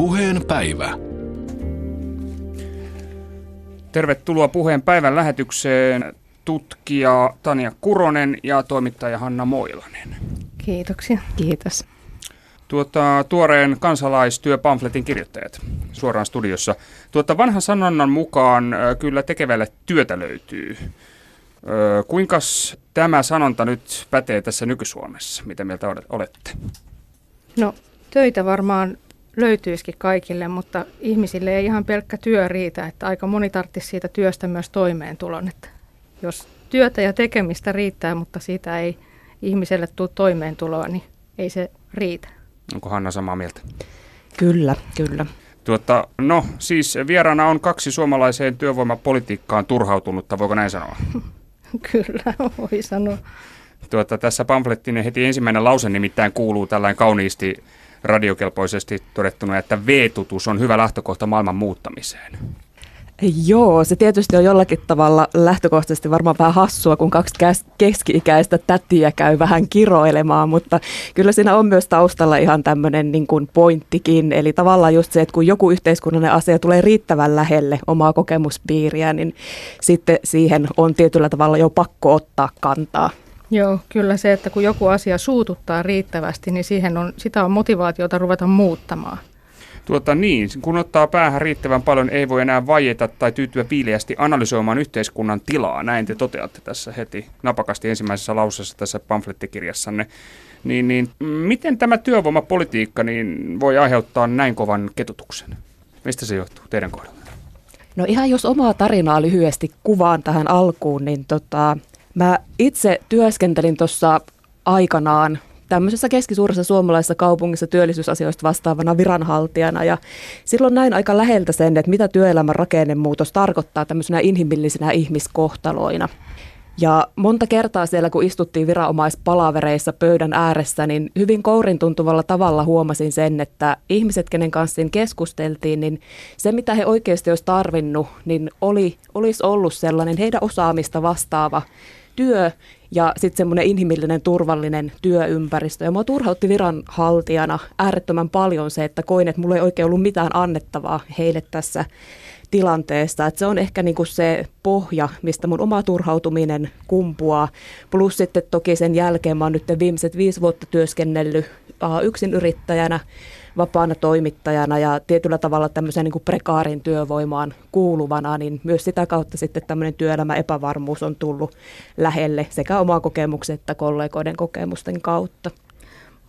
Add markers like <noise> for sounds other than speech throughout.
Puheen päivä. Tervetuloa Puheen päivän lähetykseen tutkija Tania Kuronen ja toimittaja Hanna Moilanen. Kiitoksia. Kiitos. Tuota, tuoreen kansalaistyöpamfletin kirjoittajat suoraan studiossa. Tuota, vanhan sanonnan mukaan kyllä tekevälle työtä löytyy. Kuinka tämä sanonta nyt pätee tässä nyky-Suomessa? Mitä mieltä olette? No töitä varmaan löytyisikin kaikille, mutta ihmisille ei ihan pelkkä työ riitä, että aika moni tarvitsisi siitä työstä myös toimeentulon. Että jos työtä ja tekemistä riittää, mutta siitä ei ihmiselle tule toimeentuloa, niin ei se riitä. Onko Hanna samaa mieltä? Kyllä, kyllä. Tuota, no siis vieraana on kaksi suomalaiseen työvoimapolitiikkaan turhautunutta, voiko näin sanoa? <laughs> Kyllä, voi sanoa. Tuota, tässä pamflettinen heti ensimmäinen lause nimittäin kuuluu tällainen kauniisti radiokelpoisesti todettuna, että veetutus on hyvä lähtökohta maailman muuttamiseen. Joo, se tietysti on jollakin tavalla lähtökohtaisesti varmaan vähän hassua, kun kaksi keski-ikäistä tätiä käy vähän kiroilemaan, mutta kyllä siinä on myös taustalla ihan tämmöinen niin kuin pointtikin. Eli tavallaan just se, että kun joku yhteiskunnallinen asia tulee riittävän lähelle omaa kokemuspiiriä, niin sitten siihen on tietyllä tavalla jo pakko ottaa kantaa. Joo, kyllä se, että kun joku asia suututtaa riittävästi, niin siihen on, sitä on motivaatiota ruveta muuttamaan. Tuota niin, kun ottaa päähän riittävän paljon, ei voi enää vaieta tai tyytyä viileästi analysoimaan yhteiskunnan tilaa. Näin te toteatte tässä heti napakasti ensimmäisessä lauseessa tässä pamflettikirjassanne. Niin, niin, miten tämä työvoimapolitiikka niin voi aiheuttaa näin kovan ketutuksen? Mistä se johtuu teidän kohdalla? No ihan jos omaa tarinaa lyhyesti kuvaan tähän alkuun, niin tota, mä itse työskentelin tuossa aikanaan tämmöisessä keskisuuressa suomalaisessa kaupungissa työllisyysasioista vastaavana viranhaltijana. Ja silloin näin aika läheltä sen, että mitä työelämän rakennemuutos tarkoittaa tämmöisenä inhimillisenä ihmiskohtaloina. Ja monta kertaa siellä, kun istuttiin viranomaispalavereissa pöydän ääressä, niin hyvin kourin tuntuvalla tavalla huomasin sen, että ihmiset, kenen kanssa keskusteltiin, niin se, mitä he oikeasti olisi tarvinnut, niin oli, olisi ollut sellainen heidän osaamista vastaava työ ja sitten semmoinen inhimillinen, turvallinen työympäristö. Ja mua turhautti viranhaltijana äärettömän paljon se, että koin, että mulla ei oikein ollut mitään annettavaa heille tässä tilanteessa. Että se on ehkä niinku se pohja, mistä mun oma turhautuminen kumpuaa. Plus sitten toki sen jälkeen mä oon nyt viimeiset viisi vuotta työskennellyt yksin yrittäjänä vapaana toimittajana ja tietyllä tavalla tämmöiseen niin kuin prekaarin työvoimaan kuuluvana, niin myös sitä kautta sitten tämmöinen työelämä epävarmuus on tullut lähelle sekä omaa kokemuksen että kollegoiden kokemusten kautta.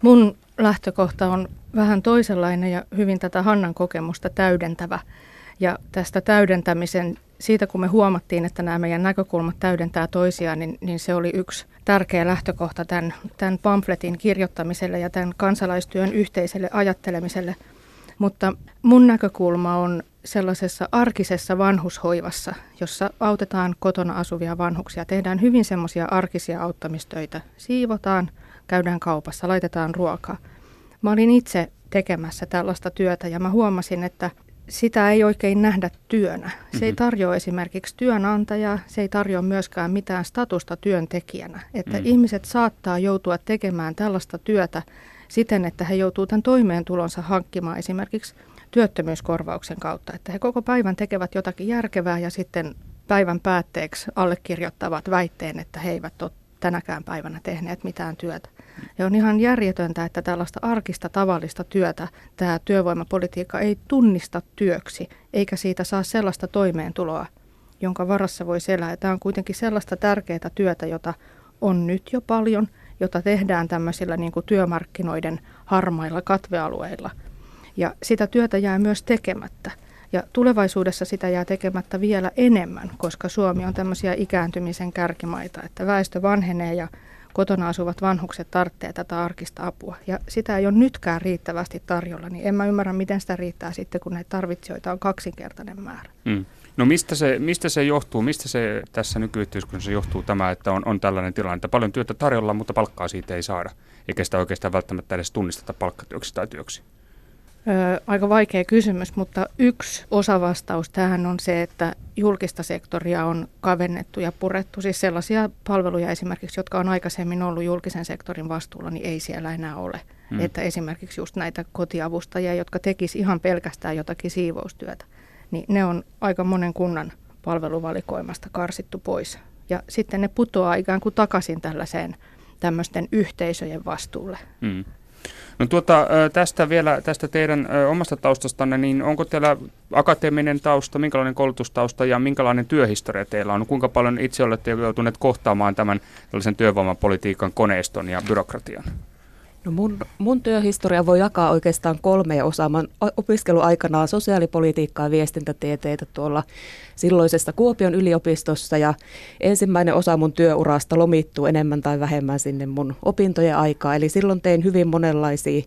Mun lähtökohta on vähän toisenlainen ja hyvin tätä Hannan kokemusta täydentävä. Ja tästä täydentämisen, siitä kun me huomattiin, että nämä meidän näkökulmat täydentää toisiaan, niin, niin se oli yksi tärkeä lähtökohta tämän, tämän pamfletin kirjoittamiselle ja tämän kansalaistyön yhteiselle ajattelemiselle. Mutta mun näkökulma on sellaisessa arkisessa vanhushoivassa, jossa autetaan kotona asuvia vanhuksia. Tehdään hyvin semmoisia arkisia auttamistöitä. Siivotaan, käydään kaupassa, laitetaan ruokaa. Mä olin itse tekemässä tällaista työtä ja mä huomasin, että sitä ei oikein nähdä työnä. Se mm-hmm. ei mhm. tarjoa esimerkiksi työnantajaa, se ei tarjoa myöskään mitään statusta työntekijänä. Että mm. ihmiset saattaa joutua tekemään tällaista työtä siten, että he joutuu tämän toimeentulonsa hankkimaan esimerkiksi työttömyyskorvauksen kautta. Että he koko päivän tekevät jotakin järkevää ja sitten päivän päätteeksi allekirjoittavat väitteen, että he eivät ole tänäkään päivänä tehneet mitään työtä. Ja on ihan järjetöntä, että tällaista arkista tavallista työtä tämä työvoimapolitiikka ei tunnista työksi, eikä siitä saa sellaista toimeentuloa, jonka varassa voi elää. Tämä on kuitenkin sellaista tärkeää työtä, jota on nyt jo paljon, jota tehdään tämmöisillä niin kuin työmarkkinoiden harmailla katvealueilla. Ja sitä työtä jää myös tekemättä. Ja tulevaisuudessa sitä jää tekemättä vielä enemmän, koska Suomi on tämmöisiä ikääntymisen kärkimaita, että väestö vanhenee ja kotona asuvat vanhukset tarvitsevat tätä arkista apua. Ja sitä ei ole nytkään riittävästi tarjolla, niin en mä ymmärrä, miten sitä riittää sitten, kun näitä tarvitsijoita on kaksinkertainen määrä. Mm. No mistä se, mistä se johtuu, mistä se tässä nykyyhteiskunnassa johtuu tämä, että on, on tällainen tilanne, että paljon työtä tarjolla, mutta palkkaa siitä ei saada, eikä sitä oikeastaan välttämättä edes tunnisteta palkkatyöksi tai työksi? Ö, aika vaikea kysymys, mutta yksi osavastaus tähän on se, että julkista sektoria on kavennettu ja purettu. Siis sellaisia palveluja esimerkiksi, jotka on aikaisemmin ollut julkisen sektorin vastuulla, niin ei siellä enää ole. Hmm. Että esimerkiksi just näitä kotiavustajia, jotka tekis ihan pelkästään jotakin siivoustyötä, niin ne on aika monen kunnan palveluvalikoimasta karsittu pois. Ja sitten ne putoaa ikään kuin takaisin tällaiseen tämmöisten yhteisöjen vastuulle. Hmm. No tuota, tästä vielä, tästä teidän omasta taustastanne, niin onko teillä akateeminen tausta, minkälainen koulutustausta ja minkälainen työhistoria teillä on? Kuinka paljon itse olette joutuneet kohtaamaan tämän tällaisen työvoimapolitiikan koneiston ja byrokratian? No mun, mun työhistoria voi jakaa oikeastaan kolmeen osaan. Mä opiskeluaikanaan sosiaalipolitiikkaa ja viestintätieteitä tuolla silloisessa Kuopion yliopistossa ja ensimmäinen osa mun työurasta lomittuu enemmän tai vähemmän sinne mun opintojen aikaa. Eli silloin tein hyvin monenlaisia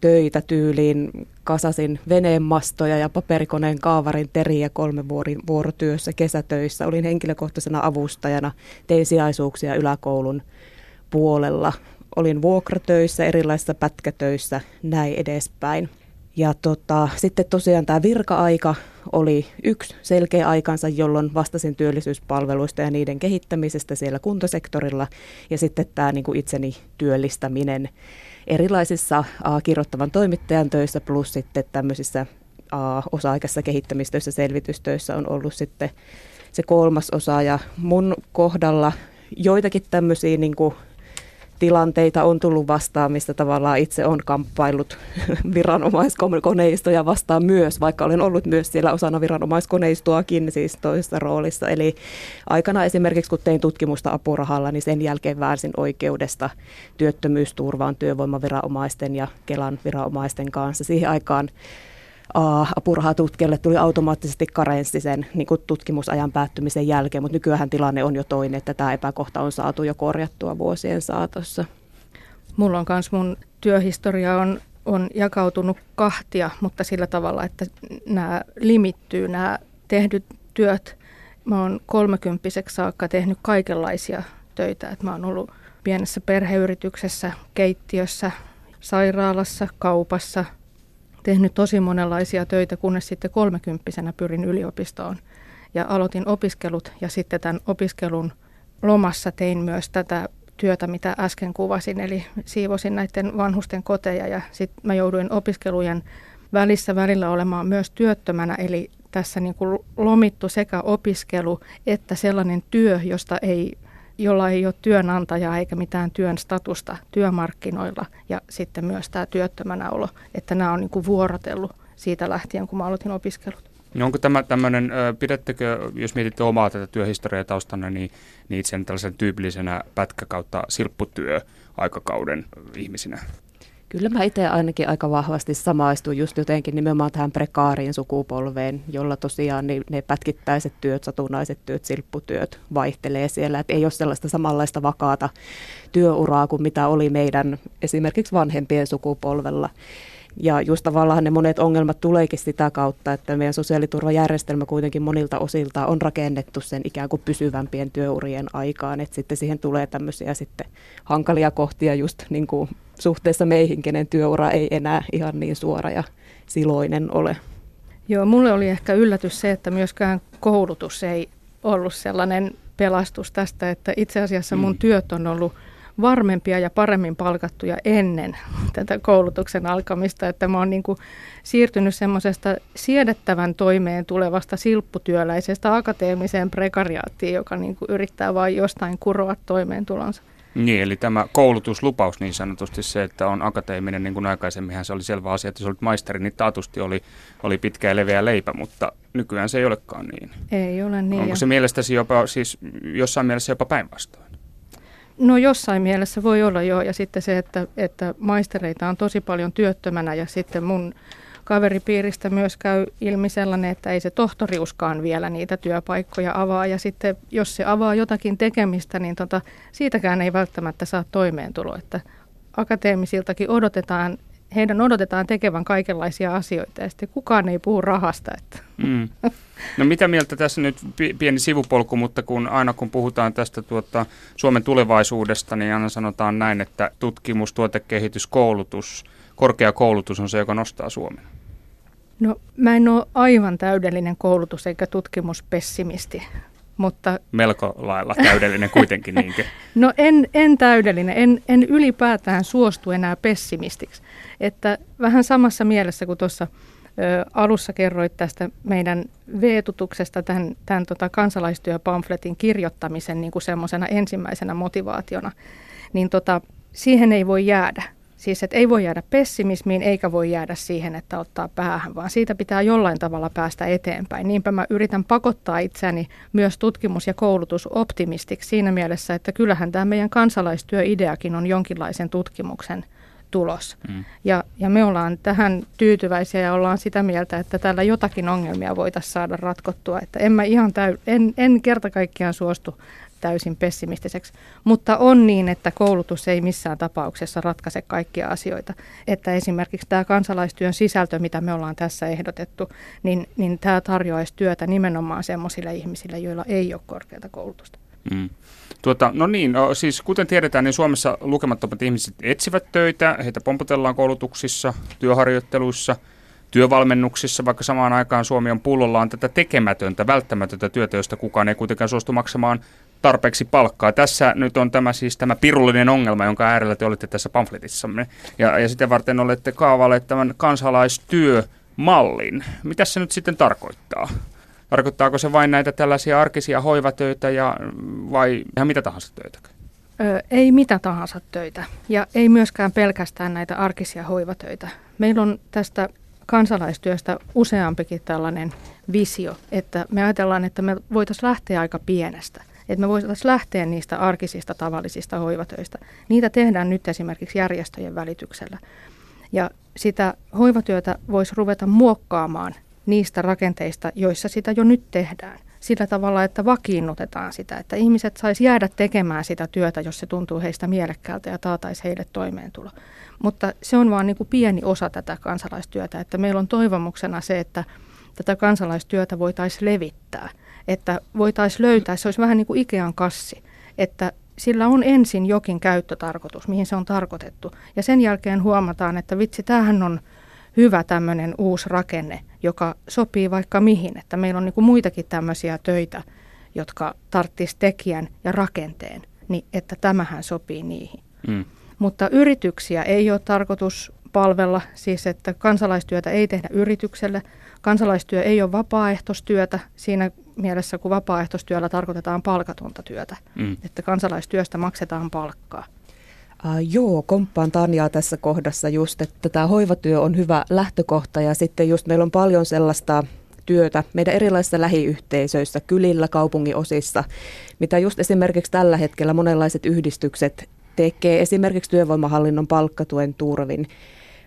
töitä tyyliin, kasasin veneen mastoja ja paperikoneen kaavarin teriä kolme vuorotyössä kesätöissä. Olin henkilökohtaisena avustajana, tein sijaisuuksia yläkoulun puolella olin vuokratöissä, erilaisissa pätkätöissä, näin edespäin. Ja tota, sitten tosiaan tämä virka-aika oli yksi selkeä aikansa, jolloin vastasin työllisyyspalveluista ja niiden kehittämisestä siellä kuntasektorilla. Ja sitten tämä niin kuin itseni työllistäminen erilaisissa uh, kirjoittavan toimittajan töissä plus sitten tämmöisissä uh, osa-aikaisissa kehittämistöissä, selvitystöissä on ollut sitten se kolmas osa. Ja mun kohdalla joitakin tämmöisiä niin kuin tilanteita on tullut vastaan, mistä tavallaan itse on kamppailut <laughs> viranomaiskoneistoja vastaan myös, vaikka olen ollut myös siellä osana viranomaiskoneistoakin siis toisessa roolissa. Eli aikana esimerkiksi kun tein tutkimusta apurahalla, niin sen jälkeen väärsin oikeudesta työttömyysturvaan työvoimaviranomaisten ja Kelan viranomaisten kanssa. Siihen aikaan apurahatutkijalle tuli automaattisesti karenssi sen niin kuin tutkimusajan päättymisen jälkeen, mutta nykyään tilanne on jo toinen, että tämä epäkohta on saatu jo korjattua vuosien saatossa. Mulla on myös mun työhistoria on, on jakautunut kahtia, mutta sillä tavalla, että nämä limittyy, nämä tehdyt työt. Mä oon kolmekymppiseksi saakka tehnyt kaikenlaisia töitä. että mä oon ollut pienessä perheyrityksessä, keittiössä, sairaalassa, kaupassa – tehnyt tosi monenlaisia töitä, kunnes sitten kolmekymppisenä pyrin yliopistoon. Ja aloitin opiskelut ja sitten tämän opiskelun lomassa tein myös tätä työtä, mitä äsken kuvasin, eli siivosin näiden vanhusten koteja ja sitten mä jouduin opiskelujen välissä välillä olemaan myös työttömänä, eli tässä niin kuin lomittu sekä opiskelu että sellainen työ, josta ei jolla ei ole työnantajaa eikä mitään työn statusta työmarkkinoilla ja sitten myös tämä työttömänä olo, että nämä on niin kuin vuorotellut siitä lähtien, kun mä aloitin opiskelut. No onko tämä tämmöinen, pidättekö, jos mietitte omaa tätä työhistoriaa taustanne, niin, niin itse tällaisen tyypillisenä pätkä kautta silpputyö aikakauden ihmisinä? Kyllä mä itse ainakin aika vahvasti samaistun just jotenkin nimenomaan tähän prekaariin sukupolveen, jolla tosiaan ne, ne pätkittäiset työt, satunnaiset työt, silpputyöt vaihtelee siellä. Et ei ole sellaista samanlaista vakaata työuraa kuin mitä oli meidän esimerkiksi vanhempien sukupolvella. Ja just tavallaan ne monet ongelmat tuleekin sitä kautta, että meidän sosiaaliturvajärjestelmä kuitenkin monilta osilta on rakennettu sen ikään kuin pysyvämpien työurien aikaan, että sitten siihen tulee tämmöisiä sitten hankalia kohtia just niin kuin suhteessa meihin, kenen työura ei enää ihan niin suora ja siloinen ole. Joo, mulle oli ehkä yllätys se, että myöskään koulutus ei ollut sellainen pelastus tästä, että itse asiassa mun mm. työt on ollut varmempia ja paremmin palkattuja ennen tätä koulutuksen alkamista, että mä oon niin kuin siirtynyt semmoisesta siedettävän toimeen tulevasta silpputyöläisestä akateemiseen prekariaattiin, joka niin kuin yrittää vain jostain kuroa toimeentulonsa. Niin, eli tämä koulutuslupaus niin sanotusti se, että on akateeminen, niin kuin aikaisemminhan se oli selvä asia, että jos olit maisteri, niin taatusti oli, oli pitkä ja leveä leipä, mutta nykyään se ei olekaan niin. Ei ole niin. Onko se mielestäsi jopa, siis jossain mielessä jopa päinvastoin? No jossain mielessä voi olla joo, ja sitten se, että, että maistereita on tosi paljon työttömänä, ja sitten mun kaveripiiristä myös käy ilmi sellainen, että ei se tohtoriuskaan vielä niitä työpaikkoja avaa. Ja sitten jos se avaa jotakin tekemistä, niin tota, siitäkään ei välttämättä saa toimeentulo. Että akateemisiltakin odotetaan heidän odotetaan tekevän kaikenlaisia asioita ja sitten kukaan ei puhu rahasta. Että. Mm. <laughs> No mitä mieltä tässä nyt pieni sivupolku, mutta kun aina kun puhutaan tästä tuota, Suomen tulevaisuudesta, niin aina sanotaan näin, että tutkimus, tuotekehitys, koulutus, korkeakoulutus on se, joka nostaa Suomen. No mä en ole aivan täydellinen koulutus- eikä tutkimuspessimisti, mutta... Melko lailla täydellinen kuitenkin, <laughs> niinkö? No en, en täydellinen, en, en ylipäätään suostu enää pessimistiksi. Että vähän samassa mielessä kuin tuossa alussa kerroit tästä meidän veetutuksesta tämän, tämän tota kansalaistyöpamfletin kirjoittamisen niin kuin semmoisena ensimmäisenä motivaationa, niin tota, siihen ei voi jäädä. Siis että ei voi jäädä pessimismiin eikä voi jäädä siihen, että ottaa päähän, vaan siitä pitää jollain tavalla päästä eteenpäin. Niinpä mä yritän pakottaa itseäni myös tutkimus- ja koulutusoptimistiksi siinä mielessä, että kyllähän tämä meidän kansalaistyöideakin on jonkinlaisen tutkimuksen tulos. Mm. Ja, ja me ollaan tähän tyytyväisiä ja ollaan sitä mieltä, että täällä jotakin ongelmia voitaisiin saada ratkottua. Että en mä ihan täy, en, en kerta kaikkiaan suostu täysin pessimistiseksi. Mutta on niin, että koulutus ei missään tapauksessa ratkaise kaikkia asioita. Että esimerkiksi tämä kansalaistyön sisältö, mitä me ollaan tässä ehdotettu, niin, niin tämä tarjoaisi työtä nimenomaan sellaisille ihmisille, joilla ei ole korkeata koulutusta. Mm. Tuota, no niin, no, siis kuten tiedetään, niin Suomessa lukemattomat ihmiset etsivät töitä, heitä pompotellaan koulutuksissa, työharjoitteluissa, työvalmennuksissa, vaikka samaan aikaan Suomi on pullollaan tätä tekemätöntä, välttämätöntä työtä, josta kukaan ei kuitenkaan suostu maksamaan tarpeeksi palkkaa. Tässä nyt on tämä siis tämä pirullinen ongelma, jonka äärellä te olette tässä pamfletissamme. Ja, ja sitä varten olette kaavailleet tämän kansalaistyömallin. Mitä se nyt sitten tarkoittaa? Tarkoittaako se vain näitä tällaisia arkisia hoivatöitä ja, vai ihan mitä tahansa töitä? Ö, ei mitä tahansa töitä ja ei myöskään pelkästään näitä arkisia hoivatöitä. Meillä on tästä kansalaistyöstä useampikin tällainen visio, että me ajatellaan, että me voitaisiin lähteä aika pienestä – että me voitaisiin lähteä niistä arkisista tavallisista hoivatöistä. Niitä tehdään nyt esimerkiksi järjestöjen välityksellä. Ja sitä hoivatyötä voisi ruveta muokkaamaan niistä rakenteista, joissa sitä jo nyt tehdään. Sillä tavalla, että vakiinnutetaan sitä, että ihmiset saisi jäädä tekemään sitä työtä, jos se tuntuu heistä mielekkäältä ja taataisi heille toimeentulo. Mutta se on vain niin kuin pieni osa tätä kansalaistyötä, että meillä on toivomuksena se, että tätä kansalaistyötä voitaisiin levittää – että voitaisiin löytää, se olisi vähän niin kuin Ikean kassi, että sillä on ensin jokin käyttötarkoitus, mihin se on tarkoitettu. Ja sen jälkeen huomataan, että vitsi, tämähän on hyvä tämmöinen uusi rakenne, joka sopii vaikka mihin. Että meillä on niin kuin muitakin tämmöisiä töitä, jotka tarttisi tekijän ja rakenteen, niin että tämähän sopii niihin. Mm. Mutta yrityksiä ei ole tarkoitus palvella, siis että kansalaistyötä ei tehdä yritykselle. Kansalaistyö ei ole vapaaehtoistyötä siinä mielessä, kun vapaaehtoistyöllä tarkoitetaan palkatonta työtä, mm. että kansalaistyöstä maksetaan palkkaa. Uh, joo, komppaan Tanjaa tässä kohdassa just, että tämä hoivatyö on hyvä lähtökohta ja sitten just meillä on paljon sellaista työtä meidän erilaisissa lähiyhteisöissä, kylillä, kaupungin osissa, mitä just esimerkiksi tällä hetkellä monenlaiset yhdistykset tekee, esimerkiksi työvoimahallinnon palkkatuen turvin.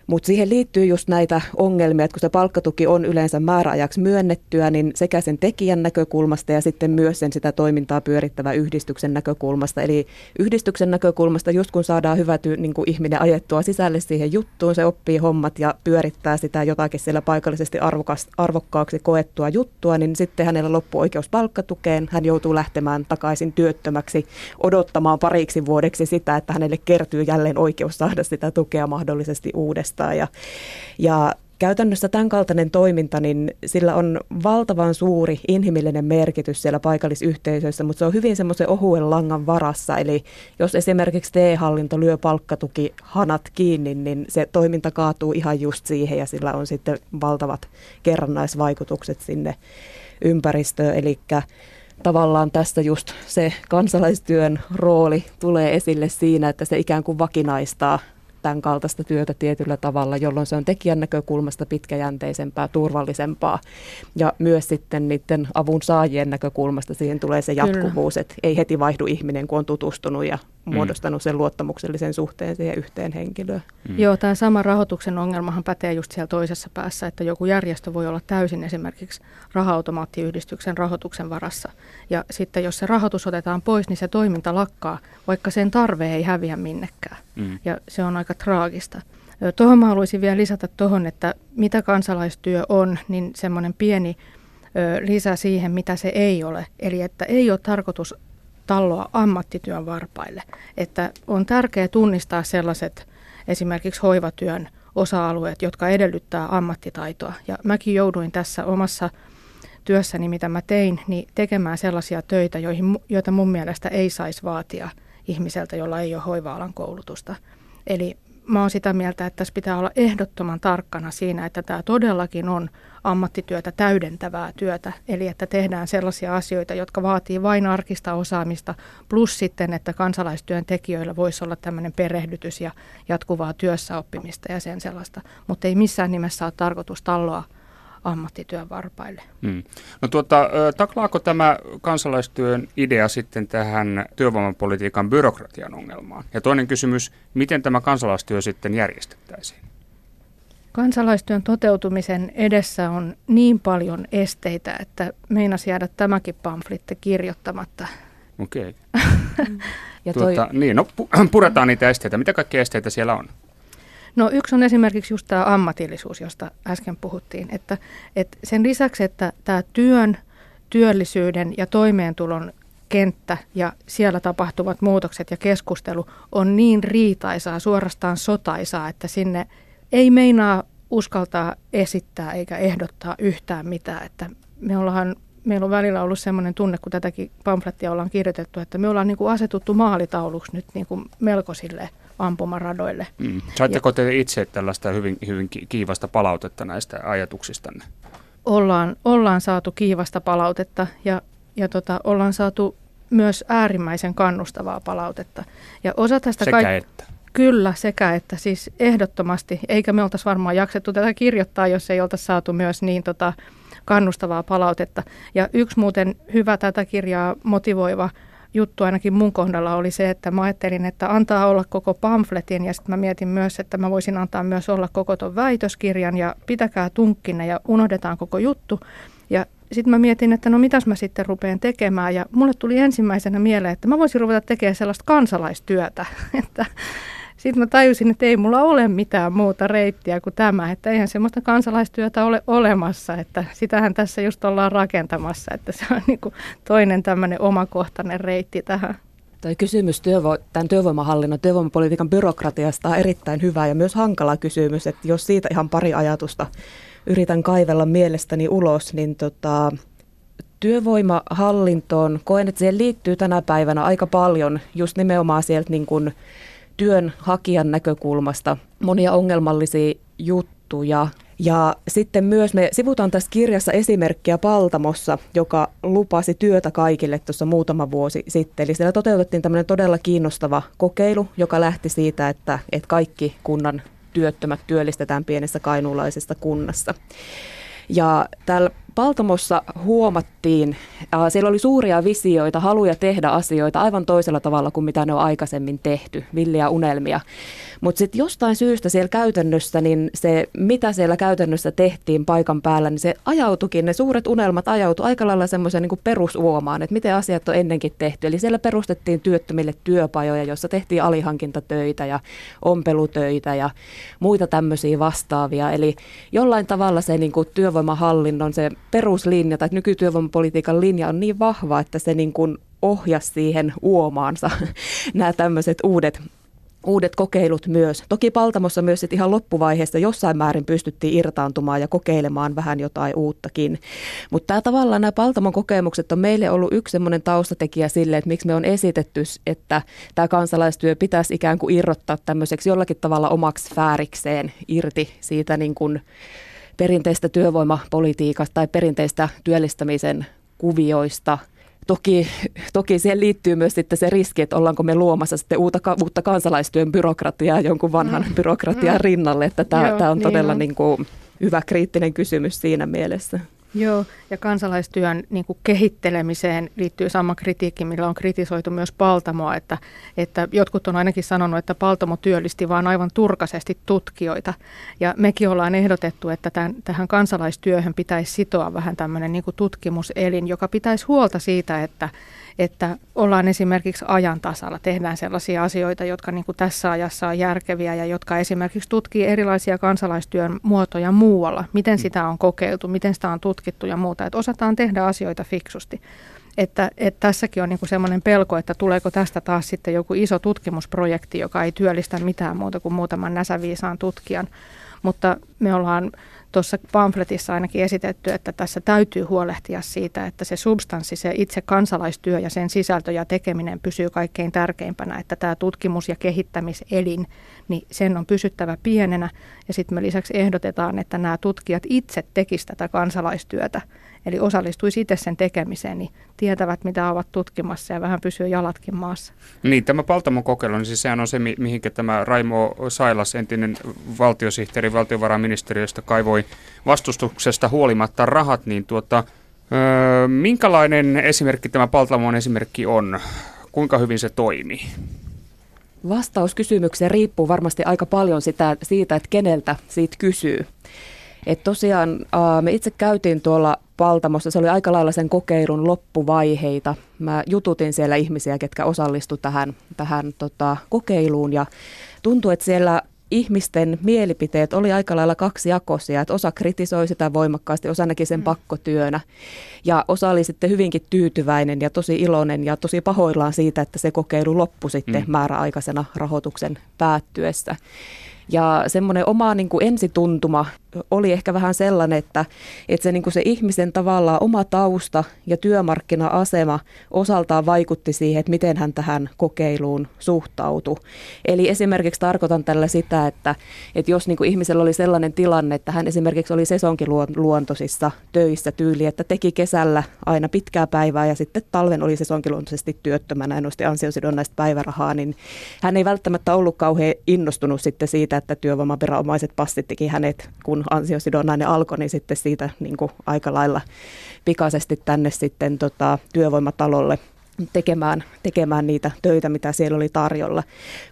Mutta siihen liittyy just näitä ongelmia, että kun se palkkatuki on yleensä määräajaksi myönnettyä, niin sekä sen tekijän näkökulmasta ja sitten myös sen sitä toimintaa pyörittävä yhdistyksen näkökulmasta. Eli yhdistyksen näkökulmasta just kun saadaan hyvä ty, niin kuin ihminen ajettua sisälle siihen juttuun, se oppii hommat ja pyörittää sitä jotakin siellä paikallisesti arvokas, arvokkaaksi koettua juttua, niin sitten hänellä loppuu oikeus palkkatukeen. Hän joutuu lähtemään takaisin työttömäksi odottamaan pariksi vuodeksi sitä, että hänelle kertyy jälleen oikeus saada sitä tukea mahdollisesti uudestaan vastaan. Ja, ja käytännössä tämän kaltainen toiminta, niin sillä on valtavan suuri inhimillinen merkitys siellä paikallisyhteisöissä, mutta se on hyvin semmoisen ohuen langan varassa. Eli jos esimerkiksi TE-hallinto lyö palkkatuki hanat kiinni, niin se toiminta kaatuu ihan just siihen ja sillä on sitten valtavat kerrannaisvaikutukset sinne ympäristöön. Eli tavallaan tässä just se kansalaistyön rooli tulee esille siinä, että se ikään kuin vakinaistaa tämän kaltaista työtä tietyllä tavalla, jolloin se on tekijän näkökulmasta pitkäjänteisempää, turvallisempaa. Ja myös sitten niiden avun saajien näkökulmasta siihen tulee se jatkuvuus, Kyllä. että ei heti vaihdu ihminen, kun on tutustunut ja. Muodostanut sen luottamuksellisen suhteen siihen yhteen henkilöön. Mm. Joo, tämä sama rahoituksen ongelmahan pätee just siellä toisessa päässä, että joku järjestö voi olla täysin esimerkiksi raha-automaattiyhdistyksen rahoituksen varassa. Ja sitten jos se rahoitus otetaan pois, niin se toiminta lakkaa, vaikka sen tarve ei häviä minnekään. Mm. Ja se on aika traagista. Tuohon mä haluaisin vielä lisätä tuohon, että mitä kansalaistyö on, niin semmoinen pieni lisä siihen, mitä se ei ole. Eli että ei ole tarkoitus talloa ammattityön varpaille. Että on tärkeää tunnistaa sellaiset esimerkiksi hoivatyön osa-alueet, jotka edellyttää ammattitaitoa. Ja mäkin jouduin tässä omassa työssäni, mitä mä tein, niin tekemään sellaisia töitä, joihin, joita mun mielestä ei saisi vaatia ihmiseltä, jolla ei ole hoiva-alan koulutusta. Eli mä oon sitä mieltä, että tässä pitää olla ehdottoman tarkkana siinä, että tämä todellakin on ammattityötä täydentävää työtä, eli että tehdään sellaisia asioita, jotka vaatii vain arkista osaamista, plus sitten, että kansalaistyöntekijöillä voisi olla tämmöinen perehdytys ja jatkuvaa työssäoppimista ja sen sellaista, mutta ei missään nimessä ole tarkoitus talloa ammattityön varpaille. Hmm. No tuota, taklaako tämä kansalaistyön idea sitten tähän työvoimapolitiikan byrokratian ongelmaan? Ja toinen kysymys, miten tämä kansalaistyö sitten järjestettäisiin? Kansalaistyön toteutumisen edessä on niin paljon esteitä, että meinas jäädä tämäkin pamflitti kirjoittamatta. Okei. <laughs> Okay. ja toi... tuota, niin, no <clears throat> puretaan niitä esteitä. Mitä kaikkia esteitä siellä on? No yksi on esimerkiksi just tämä ammatillisuus, josta äsken puhuttiin. Että, että sen lisäksi, että tämä työn, työllisyyden ja toimeentulon kenttä ja siellä tapahtuvat muutokset ja keskustelu on niin riitaisaa, suorastaan sotaisaa, että sinne ei meinaa uskaltaa esittää eikä ehdottaa yhtään mitään. Että me ollaan, meillä on välillä ollut sellainen tunne, kun tätäkin pamflettia ollaan kirjoitettu, että me ollaan niin kuin asetuttu maalitauluksi nyt niin kuin melkoisille ampumaradoille. Mm. Saitteko te itse tällaista hyvin, hyvin kiivasta palautetta näistä ajatuksistanne? Ollaan, ollaan saatu kiivasta palautetta ja, ja tota, ollaan saatu myös äärimmäisen kannustavaa palautetta. Ja osa tästä Sekä kaik- että. Kyllä, sekä että siis ehdottomasti, eikä me oltaisi varmaan jaksettu tätä kirjoittaa, jos ei oltaisi saatu myös niin tota, kannustavaa palautetta. Ja yksi muuten hyvä tätä kirjaa motivoiva juttu ainakin mun kohdalla oli se, että mä ajattelin, että antaa olla koko pamfletin ja sitten mä mietin myös, että mä voisin antaa myös olla koko ton väitöskirjan ja pitäkää tunkkinne ja unohdetaan koko juttu. Ja sitten mä mietin, että no mitäs mä sitten rupean tekemään ja mulle tuli ensimmäisenä mieleen, että mä voisin ruveta tekemään sellaista kansalaistyötä, <laughs> että sitten mä tajusin, että ei mulla ole mitään muuta reittiä kuin tämä, että eihän semmoista kansalaistyötä ole olemassa, että sitähän tässä just ollaan rakentamassa, että se on niin toinen tämmöinen omakohtainen reitti tähän. Toi kysymys työvo- tämän työvoimahallinnon, työvoimapolitiikan byrokratiasta on erittäin hyvä ja myös hankala kysymys, että jos siitä ihan pari ajatusta yritän kaivella mielestäni ulos, niin tota, työvoimahallintoon koen, että siihen liittyy tänä päivänä aika paljon just nimenomaan sieltä niin kuin työnhakijan näkökulmasta monia ongelmallisia juttuja. Ja sitten myös me sivutaan tässä kirjassa esimerkkiä Paltamossa, joka lupasi työtä kaikille tuossa muutama vuosi sitten. Eli siellä toteutettiin tämmöinen todella kiinnostava kokeilu, joka lähti siitä, että, että kaikki kunnan työttömät työllistetään pienessä kainuulaisessa kunnassa. Ja täällä Paltamossa huomattiin, äh, siellä oli suuria visioita, haluja tehdä asioita aivan toisella tavalla kuin mitä ne on aikaisemmin tehty, villiä unelmia. Mutta sitten jostain syystä siellä käytännössä, niin se mitä siellä käytännössä tehtiin paikan päällä, niin se ajautukin, ne suuret unelmat ajautu aika lailla semmoisen niin perusuomaan, että miten asiat on ennenkin tehty. Eli siellä perustettiin työttömille työpajoja, joissa tehtiin alihankintatöitä ja ompelutöitä ja muita tämmöisiä vastaavia. Eli jollain tavalla se niin kuin työvoimahallinnon se peruslinja tai nykytyövoimapolitiikan linja on niin vahva, että se niin kuin ohjasi siihen uomaansa <laughs> nämä tämmöiset uudet uudet kokeilut myös. Toki Paltamossa myös sit ihan loppuvaiheessa jossain määrin pystyttiin irtaantumaan ja kokeilemaan vähän jotain uuttakin. Mutta tämä tavallaan nämä Paltamon kokemukset on meille ollut yksi semmoinen taustatekijä sille, että miksi me on esitetty, että tämä kansalaistyö pitäisi ikään kuin irrottaa tämmöiseksi jollakin tavalla omaksi fäärikseen irti siitä niin kuin perinteistä työvoimapolitiikasta tai perinteistä työllistämisen kuvioista – Toki, toki siihen liittyy myös sitten se riski, että ollaanko me luomassa sitten uutta, uutta kansalaistyön byrokratiaa jonkun vanhan mm. byrokratian mm. rinnalle, että tämä, Joo, tämä on niin todella on. Niin kuin hyvä kriittinen kysymys siinä mielessä. Joo, ja kansalaistyön niin kuin kehittelemiseen liittyy sama kritiikki, millä on kritisoitu myös Paltamoa, että, että jotkut on ainakin sanonut, että Paltamo työllisti vain aivan turkaisesti tutkijoita. Ja mekin ollaan ehdotettu, että tämän, tähän kansalaistyöhön pitäisi sitoa vähän tämmöinen niin kuin tutkimuselin, joka pitäisi huolta siitä, että, että ollaan esimerkiksi ajan tasalla, tehdään sellaisia asioita, jotka niin kuin tässä ajassa on järkeviä ja jotka esimerkiksi tutkii erilaisia kansalaistyön muotoja muualla, miten sitä on kokeiltu, miten sitä on tutkittu ja muuta, että osataan tehdä asioita fiksusti. Että, että tässäkin on niin sellainen pelko, että tuleeko tästä taas sitten joku iso tutkimusprojekti, joka ei työllistä mitään muuta kuin muutaman näsäviisaan tutkijan. Mutta me ollaan tuossa pamfletissa ainakin esitetty, että tässä täytyy huolehtia siitä, että se substanssi, se itse kansalaistyö ja sen sisältö ja tekeminen pysyy kaikkein tärkeimpänä, että tämä tutkimus- ja kehittämiselin, niin sen on pysyttävä pienenä. Ja sitten me lisäksi ehdotetaan, että nämä tutkijat itse tekisivät tätä kansalaistyötä eli osallistuisi itse sen tekemiseen, niin tietävät, mitä ovat tutkimassa ja vähän pysyy jalatkin maassa. Niin, tämä Paltamon kokeilu, niin siis sehän on se, mihinkä tämä Raimo Sailas, entinen valtiosihteeri valtiovarainministeriöstä, kaivoi vastustuksesta huolimatta rahat, niin tuota, öö, minkälainen esimerkki tämä Paltamon esimerkki on? Kuinka hyvin se toimii? Vastaus kysymykseen riippuu varmasti aika paljon sitä, siitä, että keneltä siitä kysyy. Et tosiaan me itse käytiin tuolla Paltamossa, se oli aika lailla sen kokeilun loppuvaiheita. Mä jututin siellä ihmisiä, ketkä osallistu tähän, tähän tota, kokeiluun ja tuntui, että siellä ihmisten mielipiteet oli aika lailla kaksijakoisia, että osa kritisoi sitä voimakkaasti, osa näki sen mm. pakkotyönä ja osa oli sitten hyvinkin tyytyväinen ja tosi iloinen ja tosi pahoillaan siitä, että se kokeilu loppui sitten mm. määräaikaisena rahoituksen päättyessä. Ja semmoinen oma niin kuin ensituntuma oli ehkä vähän sellainen, että, että se, niin kuin se ihmisen tavallaan oma tausta ja työmarkkina-asema osaltaan vaikutti siihen, että miten hän tähän kokeiluun suhtautui. Eli esimerkiksi tarkoitan tällä sitä, että, että jos niin kuin ihmisellä oli sellainen tilanne, että hän esimerkiksi oli sesonkiluontoisissa töissä tyyli, että teki kesällä aina pitkää päivää ja sitten talven oli sesonkiluontoisesti työttömänä ja nosti ansiosidonnaista päivärahaa, niin hän ei välttämättä ollut kauhean innostunut sitten siitä, että työvoimaviranomaiset passittikin hänet, kun ansiosidonnainen alkoi, niin sitten siitä niin kuin aika lailla pikaisesti tänne sitten tota, työvoimatalolle tekemään, tekemään niitä töitä, mitä siellä oli tarjolla.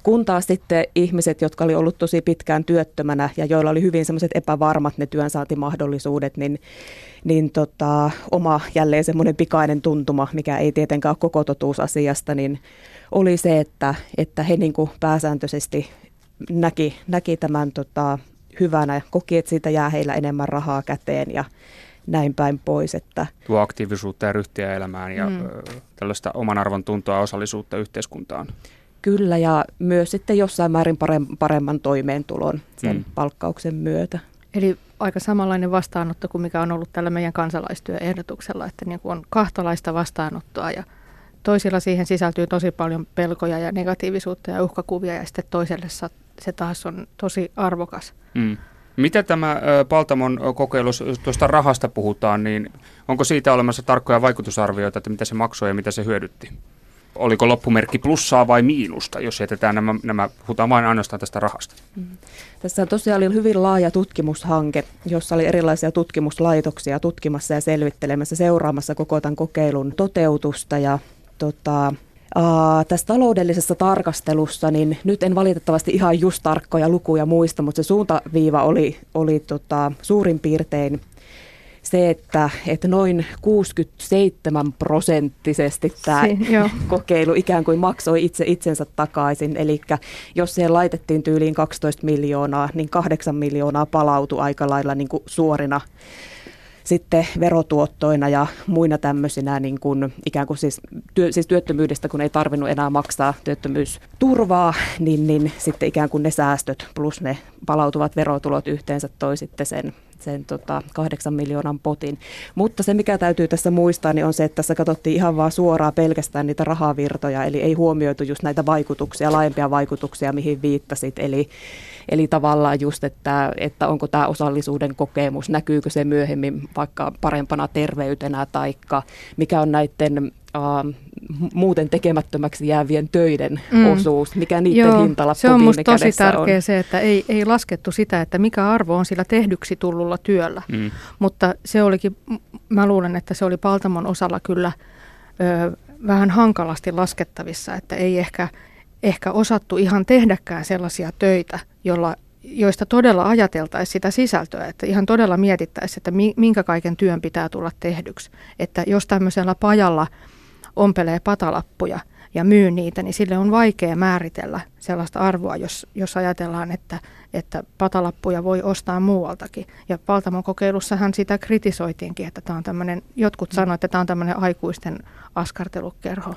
Kun taas sitten ihmiset, jotka oli ollut tosi pitkään työttömänä ja joilla oli hyvin semmoiset epävarmat ne työnsaantimahdollisuudet, niin, niin tota, oma jälleen semmoinen pikainen tuntuma, mikä ei tietenkään ole koko totuus asiasta, niin oli se, että, että he niin kuin pääsääntöisesti näki, näki tämän tota, hyvänä ja koki, että siitä jää heillä enemmän rahaa käteen ja näin päin pois. Että Tuo aktiivisuutta ja ryhtiä elämään ja mm. tällaista oman arvon tuntoa ja osallisuutta yhteiskuntaan. Kyllä ja myös sitten jossain määrin paremman toimeentulon sen mm. palkkauksen myötä. Eli aika samanlainen vastaanotto kuin mikä on ollut tällä meidän kansalaistyöehdotuksella, että niin kuin on kahtalaista vastaanottoa ja toisilla siihen sisältyy tosi paljon pelkoja ja negatiivisuutta ja uhkakuvia ja sitten toiselle se taas on tosi arvokas. Mm. Mitä tämä Paltamon kokeilu, tuosta rahasta puhutaan, niin onko siitä olemassa tarkkoja vaikutusarvioita, että mitä se maksoi ja mitä se hyödytti? Oliko loppumerkki plussaa vai miinusta, jos jätetään nämä, nämä puhutaan vain ainoastaan tästä rahasta? Mm. Tässä tosiaan oli hyvin laaja tutkimushanke, jossa oli erilaisia tutkimuslaitoksia tutkimassa ja selvittelemässä, seuraamassa koko tämän kokeilun toteutusta. Ja tota, Uh, tässä taloudellisessa tarkastelussa, niin nyt en valitettavasti ihan just tarkkoja lukuja muista, mutta se suuntaviiva oli, oli tota, suurin piirtein se, että, että noin 67 prosenttisesti tämä si, kokeilu ikään kuin maksoi itse itsensä takaisin. Eli jos siihen laitettiin tyyliin 12 miljoonaa, niin 8 miljoonaa palautui aika lailla niin kuin suorina sitten verotuottoina ja muina tämmöisinä niin kuin, ikään kuin siis, työ, siis työttömyydestä, kun ei tarvinnut enää maksaa työttömyysturvaa, niin, niin sitten ikään kuin ne säästöt plus ne palautuvat verotulot yhteensä toi sitten sen sen tota, kahdeksan miljoonan potin. Mutta se, mikä täytyy tässä muistaa, niin on se, että tässä katsottiin ihan vaan suoraan pelkästään niitä rahavirtoja, eli ei huomioitu just näitä vaikutuksia, laajempia vaikutuksia, mihin viittasit. Eli, eli tavallaan just, että, että onko tämä osallisuuden kokemus, näkyykö se myöhemmin vaikka parempana terveytenä, tai mikä on näiden muuten tekemättömäksi jäävien töiden mm. osuus, mikä niiden Joo, hintalappu Se on minusta tosi tärkeä on. se, että ei, ei laskettu sitä, että mikä arvo on sillä tehdyksi tullulla työllä. Mm. Mutta se olikin, mä luulen, että se oli Paltamon osalla kyllä ö, vähän hankalasti laskettavissa, että ei ehkä, ehkä osattu ihan tehdäkään sellaisia töitä, jolla joista todella ajateltaisiin sitä sisältöä, että ihan todella mietittäisiin, että minkä kaiken työn pitää tulla tehdyksi. Että jos tämmöisellä pajalla ompelee patalappuja ja myy niitä, niin sille on vaikea määritellä sellaista arvoa, jos, jos ajatellaan, että, että patalappuja voi ostaa muualtakin. Ja Paltamon kokeilussahan sitä kritisoitiinkin, että tämä on tämmöinen, jotkut sanoivat, että tämä on tämmöinen aikuisten askartelukerho.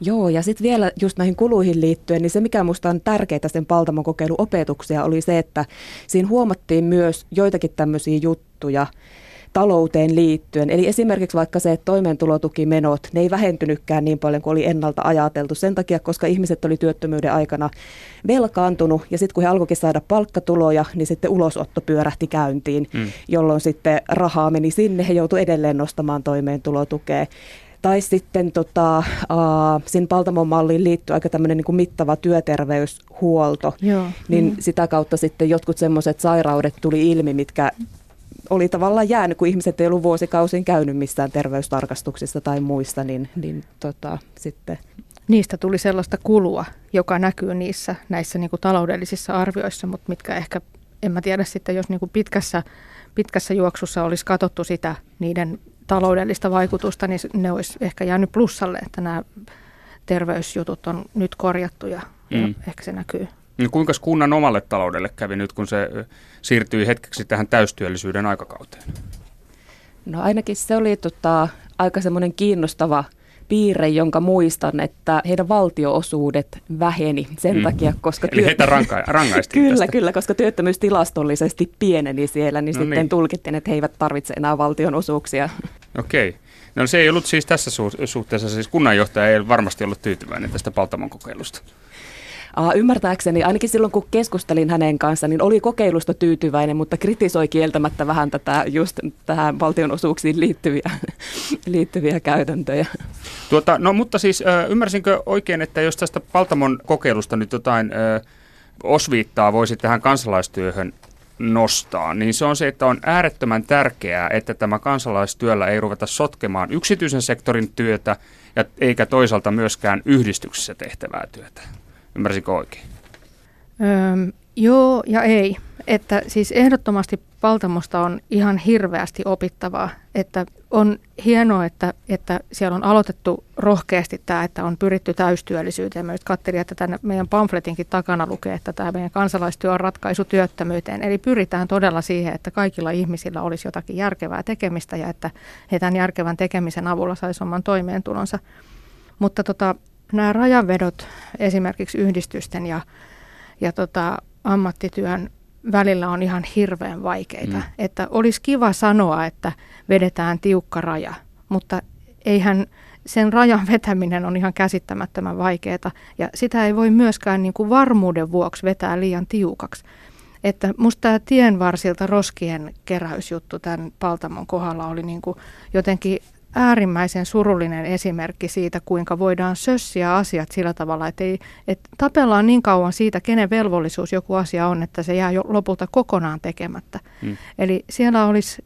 Joo, ja sitten vielä just näihin kuluihin liittyen, niin se mikä minusta on tärkeää sen Paltamon kokeiluopetuksia oli se, että siinä huomattiin myös joitakin tämmöisiä juttuja, talouteen liittyen. Eli esimerkiksi vaikka se, että toimeentulotukimenot, ne ei vähentynytkään niin paljon kuin oli ennalta ajateltu sen takia, koska ihmiset oli työttömyyden aikana velkaantunut ja sitten kun he alkoikin saada palkkatuloja, niin sitten ulosotto pyörähti käyntiin, mm. jolloin sitten rahaa meni sinne, he joutuivat edelleen nostamaan toimeentulotukea. Tai sitten tota, äh, siinä Paltamon malliin liittyy aika tämmöinen niin mittava työterveyshuolto, Joo. niin mm. sitä kautta sitten jotkut semmoiset sairaudet tuli ilmi, mitkä oli tavallaan jäänyt, kun ihmiset ei ollut vuosikausin käynyt missään terveystarkastuksissa tai muista, niin, niin tota, sitten... Niistä tuli sellaista kulua, joka näkyy niissä näissä niin kuin taloudellisissa arvioissa, mutta mitkä ehkä, en mä tiedä sitten, jos niin kuin pitkässä, pitkässä juoksussa olisi katsottu sitä niiden taloudellista vaikutusta, niin ne olisi ehkä jäänyt plussalle, että nämä terveysjutut on nyt korjattu ja, mm. ja ehkä se näkyy. No kuinka kunnan omalle taloudelle kävi nyt, kun se siirtyi hetkeksi tähän täystyöllisyyden aikakauteen? No ainakin se oli tota, aika semmoinen kiinnostava piirre, jonka muistan, että heidän valtioosuudet väheni sen mm. takia, koska... Eli heitä ranka- <laughs> rangaistiin Kyllä, tästä. kyllä, koska työttömyys tilastollisesti pieneni siellä, niin no sitten niin. tulkittiin, että he eivät tarvitse enää valtionosuuksia. <laughs> Okei. Okay. No se ei ollut siis tässä suhteessa, siis kunnanjohtaja ei varmasti ollut tyytyväinen tästä Paltamon kokeilusta. Ymmärtääkseni, ainakin silloin kun keskustelin hänen kanssa, niin oli kokeilusta tyytyväinen, mutta kritisoi kieltämättä vähän tätä just tähän valtionosuuksiin liittyviä, <laughs> liittyviä käytäntöjä. Tuota, no mutta siis ymmärsinkö oikein, että jos tästä Paltamon kokeilusta nyt jotain osviittaa voisi tähän kansalaistyöhön nostaa, niin se on se, että on äärettömän tärkeää, että tämä kansalaistyöllä ei ruveta sotkemaan yksityisen sektorin työtä ja eikä toisaalta myöskään yhdistyksessä tehtävää työtä. Ymmärsinkö oikein? Öö, joo ja ei. Että siis ehdottomasti Paltamosta on ihan hirveästi opittavaa. Että on hienoa, että, että siellä on aloitettu rohkeasti tämä, että on pyritty täystyöllisyyteen. Mä nyt katselin, että tänne meidän pamfletinkin takana lukee, että tämä meidän kansalaistyö on ratkaisu työttömyyteen. Eli pyritään todella siihen, että kaikilla ihmisillä olisi jotakin järkevää tekemistä ja että he tämän järkevän tekemisen avulla saisi oman toimeentulonsa. Mutta tota, nämä rajanvedot esimerkiksi yhdistysten ja, ja tota, ammattityön välillä on ihan hirveän vaikeita. Mm. Että olisi kiva sanoa, että vedetään tiukka raja, mutta eihän sen rajan vetäminen on ihan käsittämättömän vaikeaa ja sitä ei voi myöskään niin kuin varmuuden vuoksi vetää liian tiukaksi. Että musta tämä tien varsilta roskien keräysjuttu tämän Paltamon kohdalla oli niin kuin jotenkin äärimmäisen surullinen esimerkki siitä, kuinka voidaan sössiä asiat sillä tavalla, että, ei, että tapellaan niin kauan siitä, kenen velvollisuus joku asia on, että se jää jo lopulta kokonaan tekemättä. Hmm. Eli siellä olisi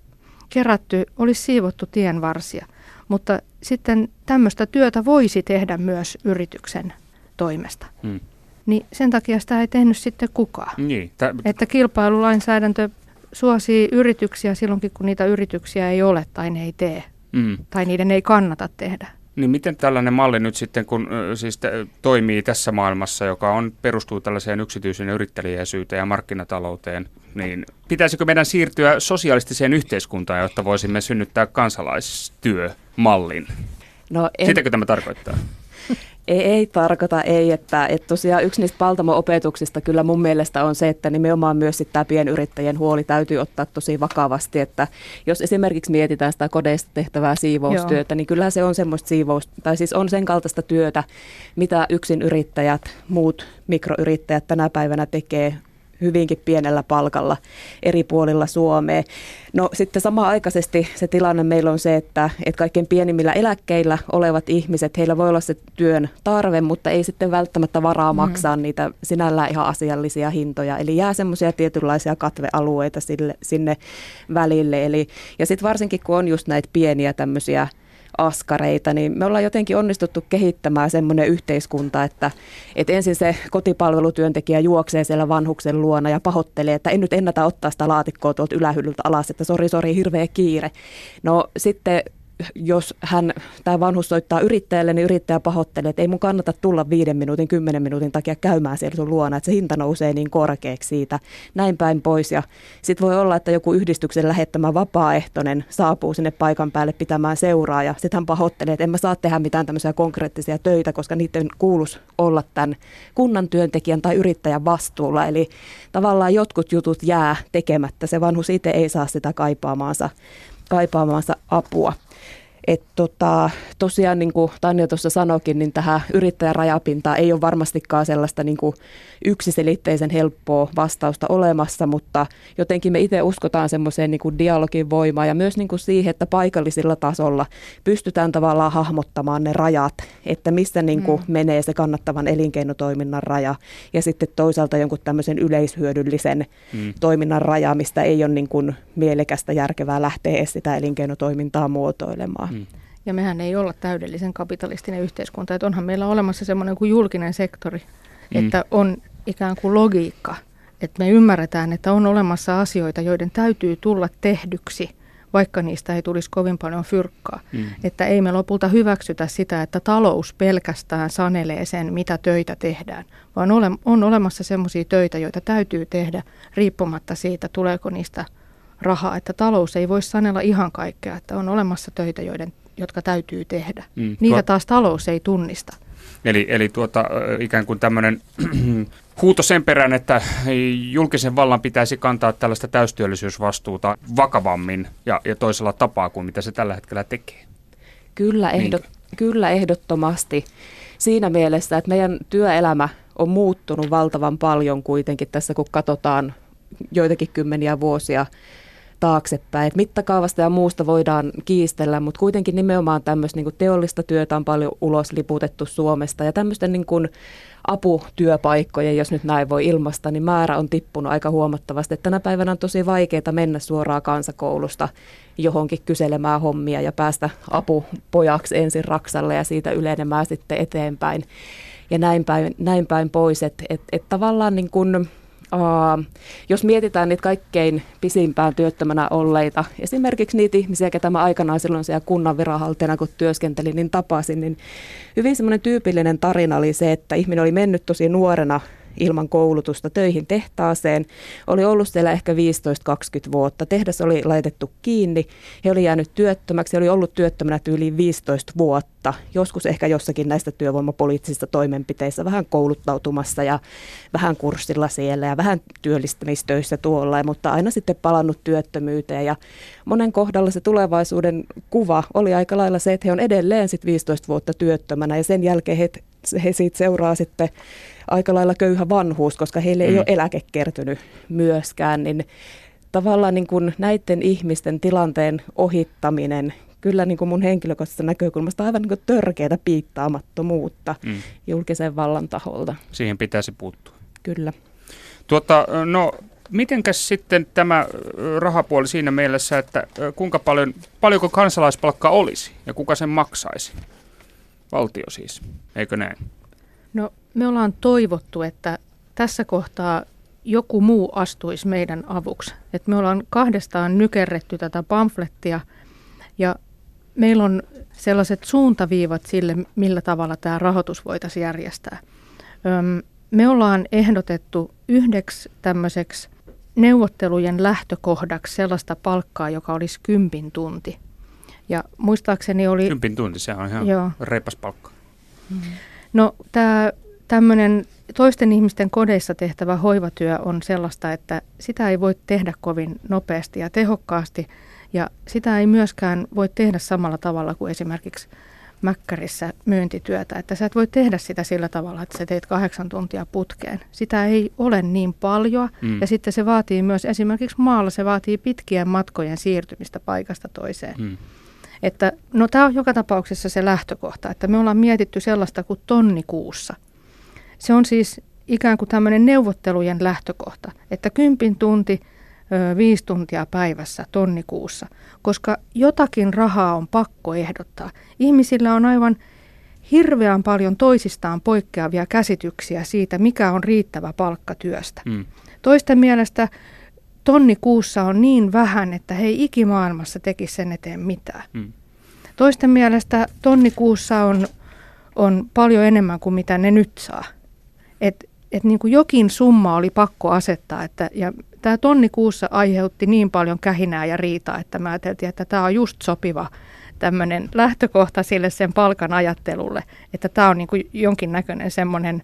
kerätty, olisi siivottu tienvarsia, mutta sitten tämmöistä työtä voisi tehdä myös yrityksen toimesta. Hmm. Niin sen takia sitä ei tehnyt sitten kukaan. Niin, tä- että kilpailulainsäädäntö suosii yrityksiä silloinkin, kun niitä yrityksiä ei ole tai ne ei tee mm. tai niiden ei kannata tehdä. Niin miten tällainen malli nyt sitten, kun siis toimii tässä maailmassa, joka on, perustuu tällaiseen yksityisen yrittäjäisyyteen ja markkinatalouteen, niin pitäisikö meidän siirtyä sosialistiseen yhteiskuntaan, jotta voisimme synnyttää kansalaistyömallin? No en... Sitäkö tämä tarkoittaa? Ei, ei tarkoita, ei. Että, että tosiaan yksi niistä Paltamo-opetuksista kyllä mun mielestä on se, että nimenomaan myös tämä pienyrittäjien huoli täytyy ottaa tosi vakavasti. Että jos esimerkiksi mietitään sitä kodeista tehtävää siivoustyötä, Joo. niin kyllähän se on semmoista siivous, tai siis on sen kaltaista työtä, mitä yksin yrittäjät, muut mikroyrittäjät tänä päivänä tekee hyvinkin pienellä palkalla eri puolilla Suomea. No sitten samaaikaisesti se tilanne meillä on se, että, että kaikkein pienimmillä eläkkeillä olevat ihmiset, heillä voi olla se työn tarve, mutta ei sitten välttämättä varaa mm. maksaa mm. niitä sinällään ihan asiallisia hintoja. Eli jää semmoisia tietynlaisia katvealueita sille, sinne välille. Eli, ja sitten varsinkin kun on just näitä pieniä tämmöisiä askareita, niin me ollaan jotenkin onnistuttu kehittämään semmoinen yhteiskunta, että, että ensin se kotipalvelutyöntekijä juoksee siellä vanhuksen luona ja pahoittelee, että en nyt ennätä ottaa sitä laatikkoa tuolta ylähyllyltä alas, että sori, sori, hirveä kiire. No sitten jos hän, tämä vanhus soittaa yrittäjälle, niin yrittäjä pahoittelee, että ei mun kannata tulla viiden minuutin, kymmenen minuutin takia käymään siellä sun luona, että se hinta nousee niin korkeaksi siitä, näin päin pois. Ja sitten voi olla, että joku yhdistyksen lähettämä vapaaehtoinen saapuu sinne paikan päälle pitämään seuraa, ja sitten hän pahoittelee, että en mä saa tehdä mitään tämmöisiä konkreettisia töitä, koska niiden kuulus olla tämän kunnan työntekijän tai yrittäjän vastuulla. Eli tavallaan jotkut jutut jää tekemättä, se vanhus itse ei saa sitä kaipaamaansa, kaipaamaansa apua. Et tota, tosiaan niin kuin Tanja tuossa sanoikin, niin tähän yrittäjän rajapintaan ei ole varmastikaan sellaista niin kuin yksiselitteisen helppoa vastausta olemassa, mutta jotenkin me itse uskotaan semmoiseen niin dialogin voimaan ja myös niin kuin siihen, että paikallisilla tasolla pystytään tavallaan hahmottamaan ne rajat, että missä niin kuin mm. menee se kannattavan elinkeinotoiminnan raja ja sitten toisaalta jonkun tämmöisen yleishyödyllisen mm. toiminnan raja, mistä ei ole niin kuin mielekästä järkevää lähteä sitä elinkeinotoimintaa muotoilemaan. Mm. Ja mehän ei olla täydellisen kapitalistinen yhteiskunta, että onhan meillä olemassa semmoinen kuin julkinen sektori, mm. että on ikään kuin logiikka, että me ymmärretään, että on olemassa asioita, joiden täytyy tulla tehdyksi, vaikka niistä ei tulisi kovin paljon fyrkkaa. Mm. Että ei me lopulta hyväksytä sitä, että talous pelkästään sanelee sen, mitä töitä tehdään, vaan ole, on olemassa sellaisia töitä, joita täytyy tehdä riippumatta siitä, tuleeko niistä rahaa. Että talous ei voi sanella ihan kaikkea, että on olemassa töitä, joiden, jotka täytyy tehdä. Mm. Niitä taas talous ei tunnista. Eli, eli tuota, ikään kuin tämmöinen <clears throat> huuto sen perään, että julkisen vallan pitäisi kantaa tällaista täystyöllisyysvastuuta vakavammin ja, ja toisella tapaa kuin mitä se tällä hetkellä tekee. Kyllä, ehdot, kyllä ehdottomasti. Siinä mielessä, että meidän työelämä on muuttunut valtavan paljon kuitenkin tässä, kun katsotaan joitakin kymmeniä vuosia taaksepäin. Et mittakaavasta ja muusta voidaan kiistellä, mutta kuitenkin nimenomaan tämmöistä niin teollista työtä on paljon ulos liputettu Suomesta ja tämmöisten niin kuin aputyöpaikkojen, jos nyt näin voi ilmasta, niin määrä on tippunut aika huomattavasti. Et tänä päivänä on tosi vaikeaa mennä suoraan kansakoulusta johonkin kyselemään hommia ja päästä apupojaksi ensin Raksalle ja siitä ylenemään sitten eteenpäin ja näin päin, näin päin pois. Että et, et tavallaan niin kuin Uh, jos mietitään niitä kaikkein pisimpään työttömänä olleita, esimerkiksi niitä ihmisiä, ketä mä aikanaan silloin siellä kunnan viranhaltijana, kun työskentelin, niin tapasin, niin hyvin semmoinen tyypillinen tarina oli se, että ihminen oli mennyt tosi nuorena ilman koulutusta töihin tehtaaseen. Oli ollut siellä ehkä 15-20 vuotta. Tehdas oli laitettu kiinni. He oli jäänyt työttömäksi. He oli ollut työttömänä yli 15 vuotta. Joskus ehkä jossakin näistä työvoimapoliittisista toimenpiteistä vähän kouluttautumassa ja vähän kurssilla siellä ja vähän työllistämistöissä tuolla, mutta aina sitten palannut työttömyyteen. Ja monen kohdalla se tulevaisuuden kuva oli aika lailla se, että he on edelleen sitten 15 vuotta työttömänä ja sen jälkeen he, he siitä seuraa sitten aika lailla köyhä vanhuus, koska heille mm. ei ole eläke kertynyt myöskään, niin tavallaan niin kuin näiden ihmisten tilanteen ohittaminen kyllä niin kuin mun henkilökohtaisesta näkökulmasta aivan niin kuin törkeätä piittaamattomuutta mm. julkisen vallan taholta. Siihen pitäisi puuttua. Kyllä. Tuota, no, mitenkäs sitten tämä rahapuoli siinä mielessä, että kuinka paljon, paljonko kansalaispalkka olisi ja kuka sen maksaisi? Valtio siis, eikö näin? No me ollaan toivottu, että tässä kohtaa joku muu astuisi meidän avuksi. Et me ollaan kahdestaan nykerretty tätä pamflettia ja meillä on sellaiset suuntaviivat sille, millä tavalla tämä rahoitus voitaisiin järjestää. Öm, me ollaan ehdotettu yhdeksi tämmöiseksi neuvottelujen lähtökohdaksi sellaista palkkaa, joka olisi kympin tunti. Ja muistaakseni oli... Kympin tunti, se on ihan joo. reipas palkka. No tämä tämmöinen toisten ihmisten kodeissa tehtävä hoivatyö on sellaista, että sitä ei voi tehdä kovin nopeasti ja tehokkaasti. Ja sitä ei myöskään voi tehdä samalla tavalla kuin esimerkiksi mäkkärissä myyntityötä. Että sä et voi tehdä sitä sillä tavalla, että sä teet kahdeksan tuntia putkeen. Sitä ei ole niin paljon mm. ja sitten se vaatii myös esimerkiksi maalla, se vaatii pitkien matkojen siirtymistä paikasta toiseen. Mm. Että, no tämä on joka tapauksessa se lähtökohta, että me ollaan mietitty sellaista kuin tonni kuussa – se on siis ikään kuin tämmöinen neuvottelujen lähtökohta, että kympin tunti, viisi tuntia päivässä tonnikuussa, koska jotakin rahaa on pakko ehdottaa. Ihmisillä on aivan hirveän paljon toisistaan poikkeavia käsityksiä siitä, mikä on riittävä palkka työstä. Mm. Toisten mielestä tonni kuussa on niin vähän, että he ei ikimaailmassa tekisi sen eteen mitään. Mm. Toisten mielestä tonni kuussa on, on paljon enemmän kuin mitä ne nyt saa. Et, et niin kuin jokin summa oli pakko asettaa, että, ja tämä tonni kuussa aiheutti niin paljon kähinää ja riitaa, että mä ajattelin, että tämä on just sopiva tämmöinen lähtökohta sille sen palkan ajattelulle, että tämä on niin jonkinnäköinen semmoinen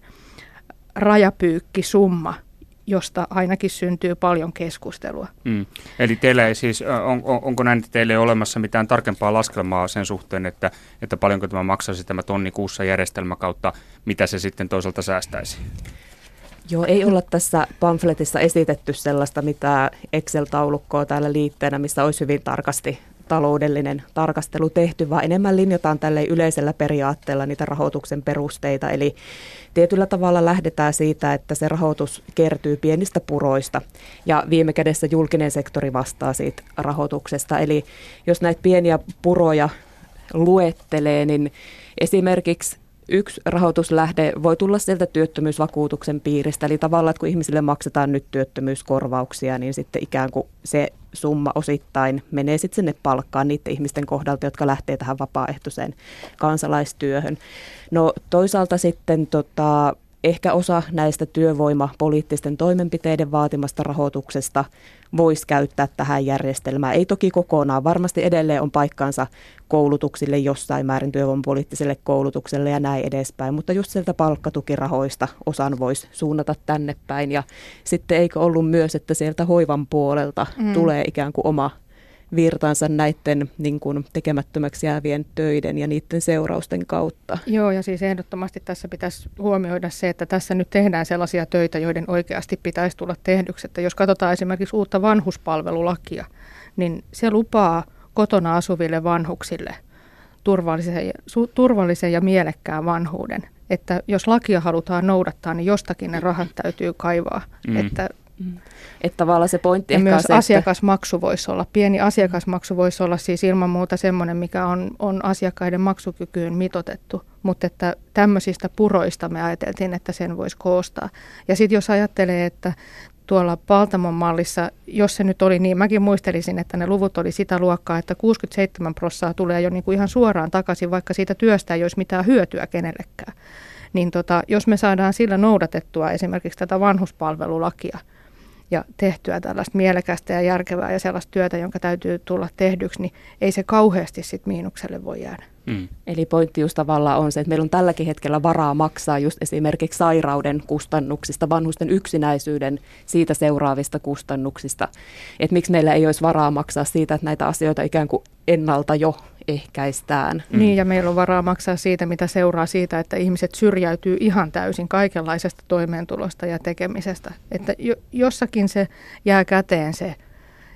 rajapyykkisumma, josta ainakin syntyy paljon keskustelua. Mm. Eli teille siis, on, on, onko näin, että teille olemassa mitään tarkempaa laskelmaa sen suhteen, että, että paljonko tämä maksaisi tämä tonni kuussa järjestelmä kautta, mitä se sitten toisaalta säästäisi? Joo, ei olla tässä pamfletissa esitetty sellaista mitä Excel-taulukkoa täällä liitteenä, missä olisi hyvin tarkasti taloudellinen tarkastelu tehty, vaan enemmän linjataan tälle yleisellä periaatteella niitä rahoituksen perusteita. Eli tietyllä tavalla lähdetään siitä, että se rahoitus kertyy pienistä puroista ja viime kädessä julkinen sektori vastaa siitä rahoituksesta. Eli jos näitä pieniä puroja luettelee, niin esimerkiksi yksi rahoituslähde voi tulla sieltä työttömyysvakuutuksen piiristä. Eli tavallaan, että kun ihmisille maksetaan nyt työttömyyskorvauksia, niin sitten ikään kuin se summa osittain menee sitten sinne palkkaan niiden ihmisten kohdalta, jotka lähtee tähän vapaaehtoiseen kansalaistyöhön. No toisaalta sitten tota, ehkä osa näistä työvoimapoliittisten toimenpiteiden vaatimasta rahoituksesta voisi käyttää tähän järjestelmään. Ei toki kokonaan. Varmasti edelleen on paikkansa koulutuksille jossain määrin työvoimapoliittiselle koulutukselle ja näin edespäin, mutta just sieltä palkkatukirahoista osan voisi suunnata tänne päin. Ja sitten eikö ollut myös, että sieltä hoivan puolelta mm. tulee ikään kuin oma virtansa näiden niin kuin tekemättömäksi jäävien töiden ja niiden seurausten kautta. Joo, ja siis ehdottomasti tässä pitäisi huomioida se, että tässä nyt tehdään sellaisia töitä, joiden oikeasti pitäisi tulla tehdyksi. Että jos katsotaan esimerkiksi uutta vanhuspalvelulakia, niin se lupaa kotona asuville vanhuksille turvallisen, su, turvallisen ja mielekkään vanhuuden. Että jos lakia halutaan noudattaa, niin jostakin ne rahat täytyy kaivaa. Mm. Että Mm. Että tavallaan se pointti ja myös se, asiakasmaksu voisi olla. Pieni asiakasmaksu voisi olla siis ilman muuta semmoinen, mikä on, on asiakkaiden maksukykyyn mitotettu. Mutta että tämmöisistä puroista me ajateltiin, että sen voisi koostaa. Ja sitten jos ajattelee, että tuolla Paltamon mallissa, jos se nyt oli niin, mäkin muistelisin, että ne luvut oli sitä luokkaa, että 67 prosenttia tulee jo niin kuin ihan suoraan takaisin, vaikka siitä työstä ei olisi mitään hyötyä kenellekään. Niin tota, jos me saadaan sillä noudatettua esimerkiksi tätä vanhuspalvelulakia – ja tehtyä tällaista mielekästä ja järkevää ja sellaista työtä, jonka täytyy tulla tehdyksi, niin ei se kauheasti sit miinukselle voi jäädä. Mm. Eli pointti just tavallaan on se, että meillä on tälläkin hetkellä varaa maksaa just esimerkiksi sairauden kustannuksista, vanhusten yksinäisyyden siitä seuraavista kustannuksista. Että miksi meillä ei olisi varaa maksaa siitä, että näitä asioita ikään kuin ennalta jo ehkäistään. Mm. Niin, ja meillä on varaa maksaa siitä, mitä seuraa siitä, että ihmiset syrjäytyy ihan täysin kaikenlaisesta toimeentulosta ja tekemisestä. Että jo, jossakin se jää käteen se,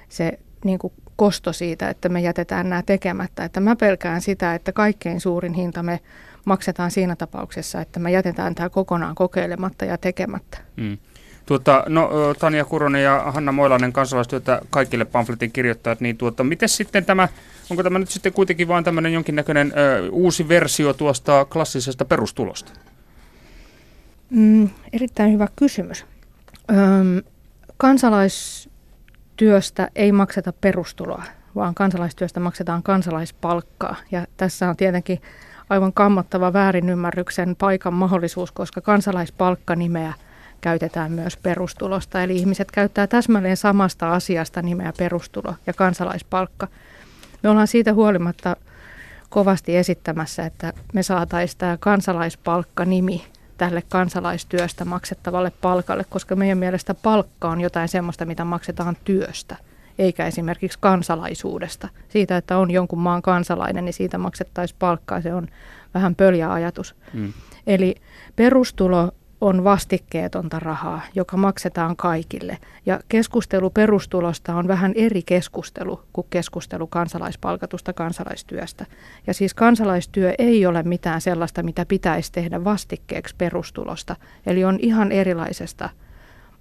se niin kuin kosto siitä, että me jätetään nämä tekemättä. Että mä pelkään sitä, että kaikkein suurin hinta me maksetaan siinä tapauksessa, että me jätetään tämä kokonaan kokeilematta ja tekemättä. Mm. Tuota, no, Tania Kuronen ja Hanna Moilainen kansalaistyötä kaikille pamfletin kirjoittajat, niin tuota, miten sitten tämä, onko tämä nyt sitten kuitenkin vain tämmöinen jonkinnäköinen ö, uusi versio tuosta klassisesta perustulosta? Mm, erittäin hyvä kysymys. Öm, kansalaistyöstä ei makseta perustuloa, vaan kansalaistyöstä maksetaan kansalaispalkkaa. Ja tässä on tietenkin aivan kammottava väärinymmärryksen paikan mahdollisuus, koska kansalaispalkka nimeä – käytetään myös perustulosta. Eli ihmiset käyttää täsmälleen samasta asiasta nimeä perustulo ja kansalaispalkka. Me ollaan siitä huolimatta kovasti esittämässä, että me saataisiin tämä kansalaispalkka-nimi tälle kansalaistyöstä maksettavalle palkalle, koska meidän mielestä palkka on jotain sellaista, mitä maksetaan työstä, eikä esimerkiksi kansalaisuudesta. Siitä, että on jonkun maan kansalainen, niin siitä maksettaisiin palkkaa. Se on vähän pöljä ajatus. Mm. Eli perustulo on vastikkeetonta rahaa, joka maksetaan kaikille. Ja keskustelu perustulosta on vähän eri keskustelu kuin keskustelu kansalaispalkatusta kansalaistyöstä. Ja siis kansalaistyö ei ole mitään sellaista, mitä pitäisi tehdä vastikkeeksi perustulosta. Eli on ihan erilaisesta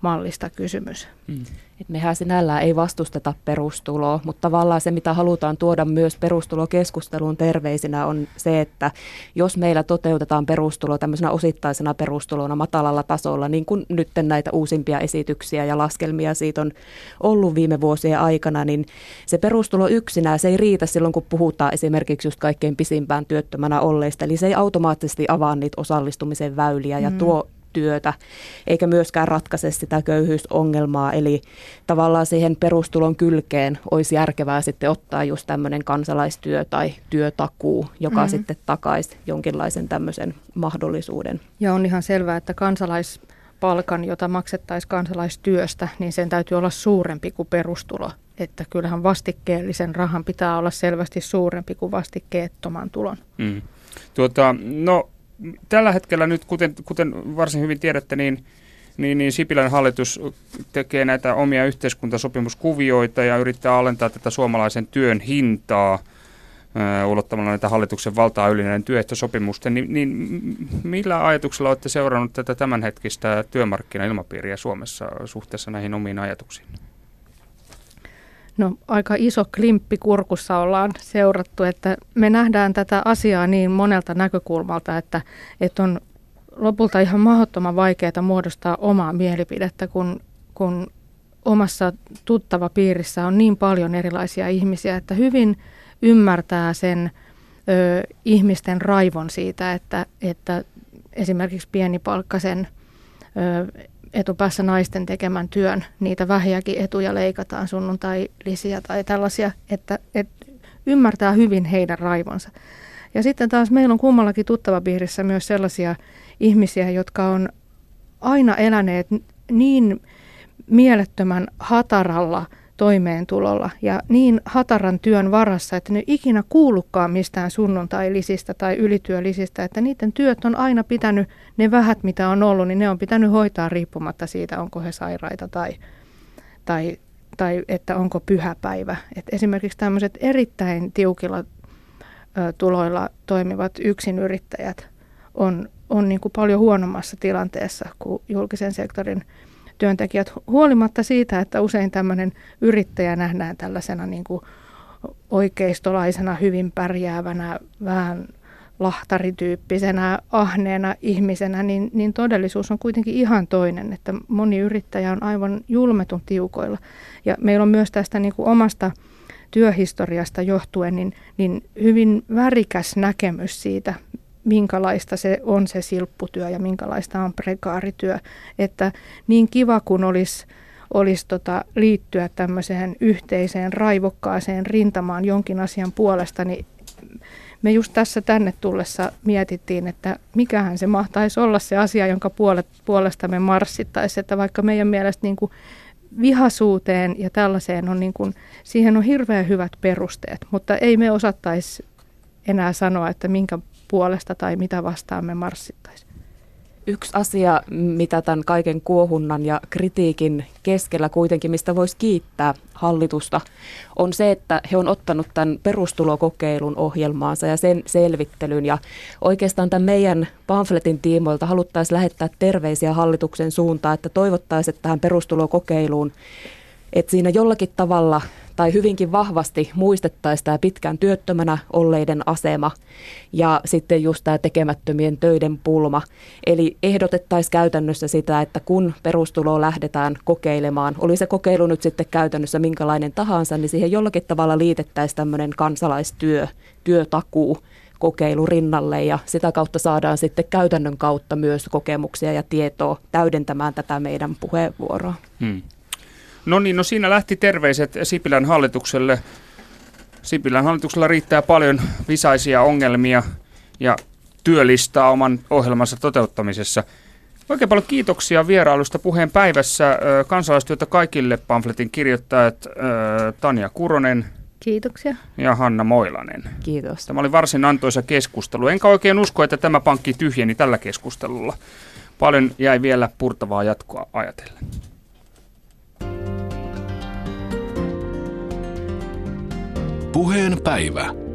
mallista kysymys. Mm. Et mehän sinällään ei vastusteta perustuloa, mutta tavallaan se, mitä halutaan tuoda myös perustulokeskusteluun terveisinä, on se, että jos meillä toteutetaan perustulo tämmöisenä osittaisena perustulona matalalla tasolla, niin kuin nyt näitä uusimpia esityksiä ja laskelmia siitä on ollut viime vuosien aikana, niin se perustulo yksinään, se ei riitä silloin, kun puhutaan esimerkiksi just kaikkein pisimpään työttömänä olleista, eli se ei automaattisesti avaa niitä osallistumisen väyliä ja mm. tuo työtä, eikä myöskään ratkaise sitä köyhyysongelmaa. Eli tavallaan siihen perustulon kylkeen olisi järkevää sitten ottaa just tämmöinen kansalaistyö tai työtakuu, joka mm. sitten takaisi jonkinlaisen tämmöisen mahdollisuuden. Ja on ihan selvää, että kansalaispalkan, jota maksettaisiin kansalaistyöstä, niin sen täytyy olla suurempi kuin perustulo. Että kyllähän vastikkeellisen rahan pitää olla selvästi suurempi kuin vastikkeettoman tulon. Mm. Tuota, no tällä hetkellä nyt, kuten, kuten varsin hyvin tiedätte, niin, niin, niin Sipilän hallitus tekee näitä omia yhteiskuntasopimuskuvioita ja yrittää alentaa tätä suomalaisen työn hintaa ulottamalla näitä hallituksen valtaa yli näiden työehtosopimusten, niin, niin millä ajatuksella olette seurannut tätä tämänhetkistä työmarkkinailmapiiriä Suomessa suhteessa näihin omiin ajatuksiin? No aika iso klimppi kurkussa ollaan seurattu, että me nähdään tätä asiaa niin monelta näkökulmalta, että, että on lopulta ihan mahdottoman vaikeaa muodostaa omaa mielipidettä, kun, kun omassa tuttava piirissä on niin paljon erilaisia ihmisiä, että hyvin ymmärtää sen ö, ihmisten raivon siitä, että, että esimerkiksi pienipalkkaisen ö, etupäässä naisten tekemän työn, niitä vähiäkin etuja leikataan sunnuntai-lisiä tai tällaisia, että, että ymmärtää hyvin heidän raivonsa. Ja sitten taas meillä on kummallakin tuttavapiirissä myös sellaisia ihmisiä, jotka on aina eläneet niin mielettömän hataralla – toimeentulolla ja niin hataran työn varassa, että ne ikinä kuulukaan mistään sunnuntailisistä tai ylityölisistä, että niiden työt on aina pitänyt, ne vähät mitä on ollut, niin ne on pitänyt hoitaa riippumatta siitä, onko he sairaita tai, tai, tai että onko pyhäpäivä. Et esimerkiksi tämmöiset erittäin tiukilla tuloilla toimivat yksinyrittäjät on, on niin kuin paljon huonommassa tilanteessa kuin julkisen sektorin työntekijät, huolimatta siitä, että usein tämmöinen yrittäjä nähdään tällaisena niin kuin oikeistolaisena, hyvin pärjäävänä, vähän lahtarityyppisenä, ahneena ihmisenä, niin, niin todellisuus on kuitenkin ihan toinen, että moni yrittäjä on aivan julmetun tiukoilla. Ja meillä on myös tästä niin kuin omasta työhistoriasta johtuen niin, niin hyvin värikäs näkemys siitä, minkälaista se on se silpputyö ja minkälaista on prekaarityö. Että niin kiva kun olisi olisi tota, liittyä tämmöiseen yhteiseen raivokkaaseen rintamaan jonkin asian puolesta, niin me just tässä tänne tullessa mietittiin, että mikähän se mahtaisi olla se asia, jonka puolesta me marssittaisiin, että vaikka meidän mielestä niin kuin vihasuuteen ja tällaiseen on niin kuin, siihen on hirveän hyvät perusteet, mutta ei me osattaisi enää sanoa, että minkä puolesta tai mitä vastaan me marssittaisiin. Yksi asia, mitä tämän kaiken kuohunnan ja kritiikin keskellä kuitenkin, mistä voisi kiittää hallitusta, on se, että he on ottanut tämän perustulokokeilun ohjelmaansa ja sen selvittelyn. Ja oikeastaan tämän meidän pamfletin tiimoilta haluttaisiin lähettää terveisiä hallituksen suuntaan, että toivottaisiin, että tähän perustulokokeiluun, että siinä jollakin tavalla tai hyvinkin vahvasti muistettaisiin tämä pitkään työttömänä olleiden asema ja sitten just tämä tekemättömien töiden pulma. Eli ehdotettaisiin käytännössä sitä, että kun perustuloa lähdetään kokeilemaan, oli se kokeilu nyt sitten käytännössä minkälainen tahansa, niin siihen jollakin tavalla liitettäisiin tämmöinen kansalaistyö, työtakuu, kokeilu rinnalle ja sitä kautta saadaan sitten käytännön kautta myös kokemuksia ja tietoa täydentämään tätä meidän puheenvuoroa. Hmm. No niin, no siinä lähti terveiset Sipilän hallitukselle. Sipilän hallituksella riittää paljon visaisia ongelmia ja työlistaa oman ohjelmansa toteuttamisessa. Oikein paljon kiitoksia vierailusta puheen päivässä. Kansalaistyötä kaikille pamfletin kirjoittajat Tanja Kuronen. Kiitoksia. Ja Hanna Moilanen. Kiitos. Tämä oli varsin antoisa keskustelu. Enkä oikein usko, että tämä pankki tyhjeni tällä keskustelulla. Paljon jäi vielä purtavaa jatkoa ajatellen. Puheen päivä.